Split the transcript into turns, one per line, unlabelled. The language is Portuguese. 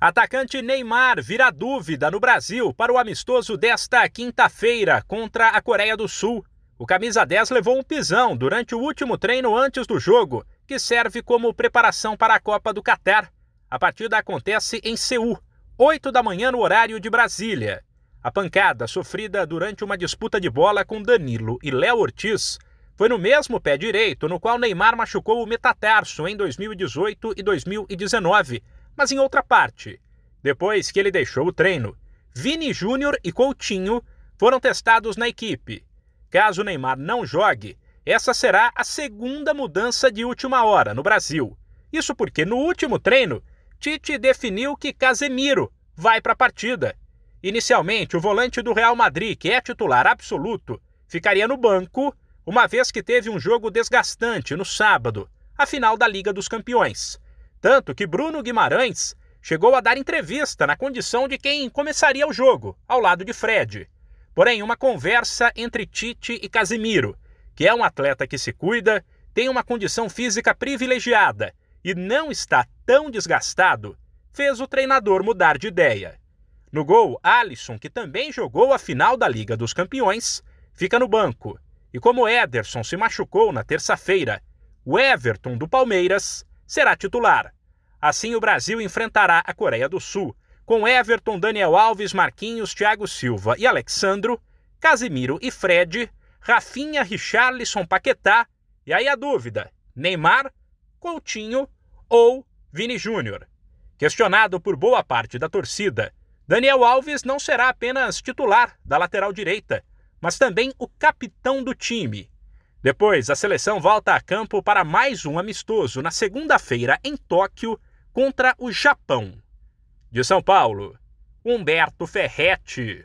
Atacante Neymar vira dúvida no Brasil para o amistoso desta quinta-feira contra a Coreia do Sul. O camisa 10 levou um pisão durante o último treino antes do jogo, que serve como preparação para a Copa do Catar. A partida acontece em Seul, 8 da manhã no horário de Brasília. A pancada sofrida durante uma disputa de bola com Danilo e Léo Ortiz foi no mesmo pé direito no qual Neymar machucou o metatarso em 2018 e 2019 mas em outra parte. Depois que ele deixou o treino, Vini Júnior e Coutinho foram testados na equipe. Caso Neymar não jogue, essa será a segunda mudança de última hora no Brasil. Isso porque no último treino, Tite definiu que Casemiro vai para a partida. Inicialmente, o volante do Real Madrid, que é titular absoluto, ficaria no banco, uma vez que teve um jogo desgastante no sábado, a final da Liga dos Campeões. Tanto que Bruno Guimarães chegou a dar entrevista na condição de quem começaria o jogo, ao lado de Fred. Porém, uma conversa entre Tite e Casemiro, que é um atleta que se cuida, tem uma condição física privilegiada e não está tão desgastado, fez o treinador mudar de ideia. No gol, Alisson, que também jogou a final da Liga dos Campeões, fica no banco. E como Ederson se machucou na terça-feira, o Everton do Palmeiras será titular. Assim, o Brasil enfrentará a Coreia do Sul, com Everton, Daniel Alves, Marquinhos, Thiago Silva e Alexandro, Casimiro e Fred, Rafinha, Richarlison, Paquetá, e aí a dúvida: Neymar, Coutinho ou Vini Júnior. Questionado por boa parte da torcida, Daniel Alves não será apenas titular da lateral direita, mas também o capitão do time. Depois, a seleção volta a campo para mais um amistoso na segunda-feira em Tóquio contra o Japão. De São Paulo, Humberto Ferretti.